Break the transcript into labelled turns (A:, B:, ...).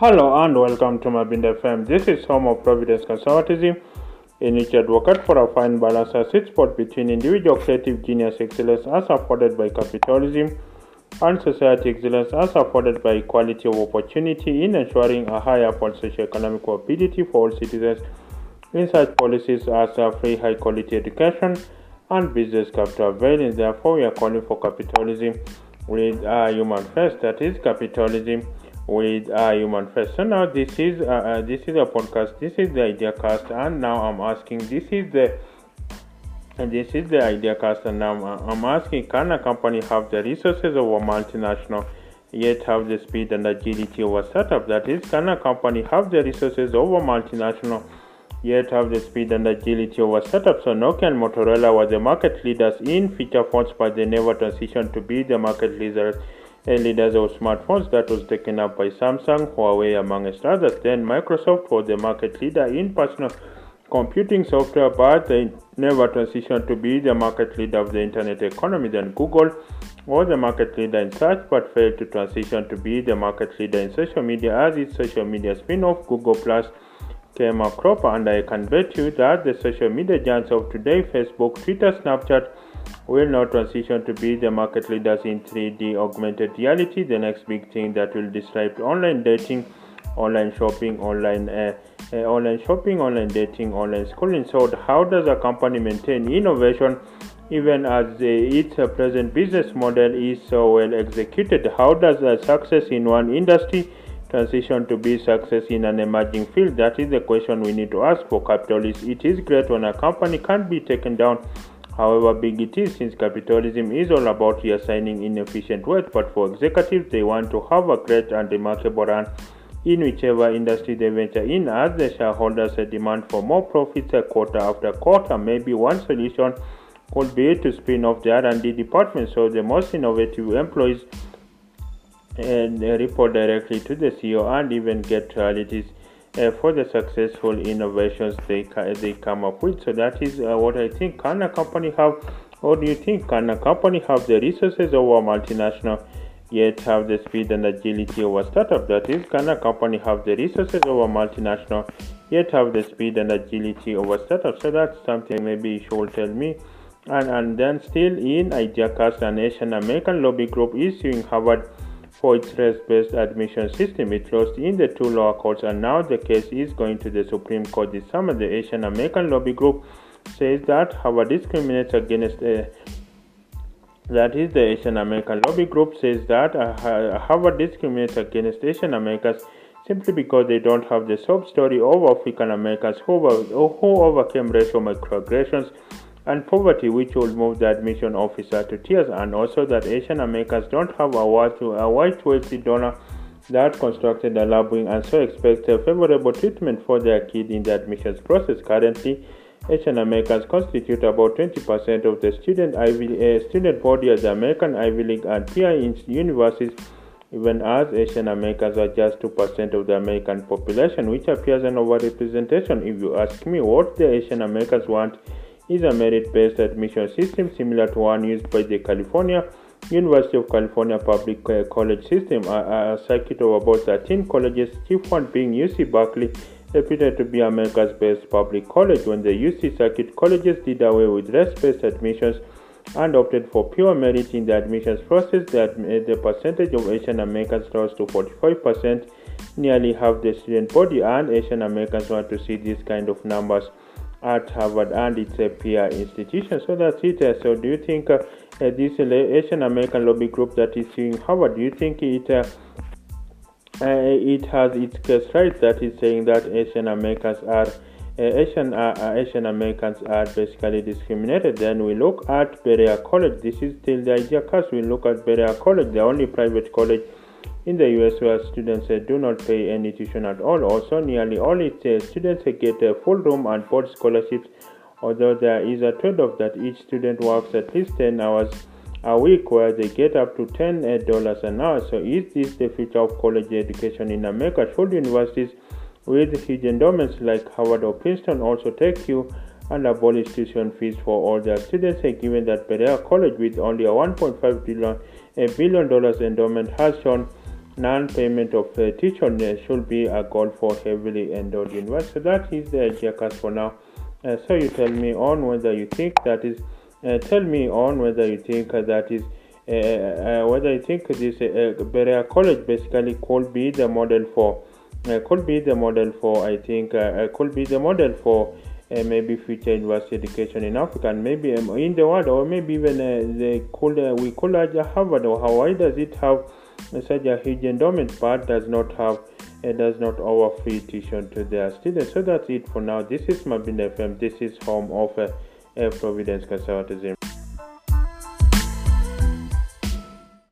A: Hello and welcome to Mabinda FM. This is home of Providence Conservatism, in which advocate for a fine balance as sweet spot between individual creative genius excellence as afforded by capitalism and society excellence as afforded by equality of opportunity in ensuring a higher socio-economic mobility for all citizens in such policies as a free high quality education and business capital available. Therefore, we are calling for capitalism with a human first, that is capitalism with a human first. So now this is uh, uh, this is a podcast. This is the idea cast, and now I'm asking. This is the and this is the idea cast, and now I'm asking: Can a company have the resources of a multinational? Yet have the speed and agility of a startup. That is, can a company have the resources of a multinational? yet have the speed and agility of a startup. So Nokia and Motorola were the market leaders in feature phones, but they never transitioned to be the market leaders leaders of smartphones that was taken up by Samsung, Huawei, amongst others. Then Microsoft was the market leader in personal computing software, but they never transitioned to be the market leader of the internet economy. Then Google was the market leader in search, but failed to transition to be the market leader in social media as its social media spin-off Google Plus came a crop. And I can bet you that the social media giants of today, Facebook, Twitter, Snapchat, will now transition to be the market leaders in 3D augmented reality, the next big thing that will disrupt online dating, online shopping, online uh, uh, online shopping, online dating, online schooling. So, how does a company maintain innovation even as uh, its present business model is so well executed? How does a success in one industry transition to be success in an emerging field? That is the question we need to ask for capitalists. It is great when a company can't be taken down however big it is since capitalism is all about reassigning inefficient work but for executives they want to have a great and remarkable run in whichever industry they venture in as the shareholders demand for more profits quarter after quarter maybe one solution could be to spin off the R&D department. So the most innovative employees and report directly to the CEO and even get royalties uh, for the successful innovations they they come up with. So that is uh, what I think. Can a company have, or do you think can a company have the resources of a multinational? Yet have the speed and agility of a startup. That is, can a company have the resources of a multinational, yet have the speed and agility of a startup? So that's something maybe you should tell me. And and then still in IdeaCast, an Asian American lobby group is suing Harvard for its race-based admission system. It lost in the two lower courts and now the case is going to the Supreme Court this summer. The Asian American Lobby Group says that Harvard discriminates against uh, that is the Asian American Lobby Group says that uh, Harvard discriminates against Asian Americans simply because they don't have the sub story of African Americans who, who overcame racial microaggressions and poverty, which will move the admission officer to tears, and also that Asian Americans don't have a a white wealthy donor that constructed a lab wing and so expect a favorable treatment for their kid in the admissions process. Currently, Asian Americans constitute about 20% of the student Ivy, uh, student body at the American Ivy League and peer universities, even as Asian Americans are just 2% of the American population, which appears an overrepresentation. If you ask me what the Asian Americans want, is a merit-based admission system similar to one used by the California University of California Public uh, College System, a, a circuit of about 13 colleges, chief one being UC Berkeley, reputed to be America's best public college. When the UC circuit colleges did away with race-based admissions and opted for pure merit in the admissions process, the, uh, the percentage of Asian Americans rose to 45%, nearly half the student body, and Asian Americans want to see these kind of numbers at Harvard and its a peer institution. So that's it. So do you think uh, uh, this Asian American lobby group that is suing Harvard, do you think it uh, uh, it has its case right that is saying that Asian Americans are uh, Asian uh, Asian Americans are basically discriminated. Then we look at Berea College. This is still the idea cast. We look at Berea College, the only private college in the US where students uh, do not pay any tuition at all. Also, nearly all its uh, students uh, get full room and board scholarships, although there is a trade-off that each student works at least 10 hours a week where they get up to $10 an hour. So is this the future of college education in America? Should universities with huge endowments like Harvard or Princeton also take you and abolish tuition fees for all their students, given that Berea College with only a 1.5 billion, a billion dollars endowment has shown non-payment of uh, tuition should be a goal for heavily endowed university. So that is the jackass for now. Uh, so you tell me on whether you think that is. Uh, tell me on whether you think that is. Uh, uh, whether you think this uh, Berea College basically could be the model for could be the model for I think could be the model for uh, maybe future university education in Africa and maybe um, in the world, or maybe even uh, they could uh, we could have Harvard or Hawaii does it have such a huge endowment, but does not have it does not offer free tuition to their students. So that's it for now. This is Mabinda FM. This is home of uh, Providence Conservatism.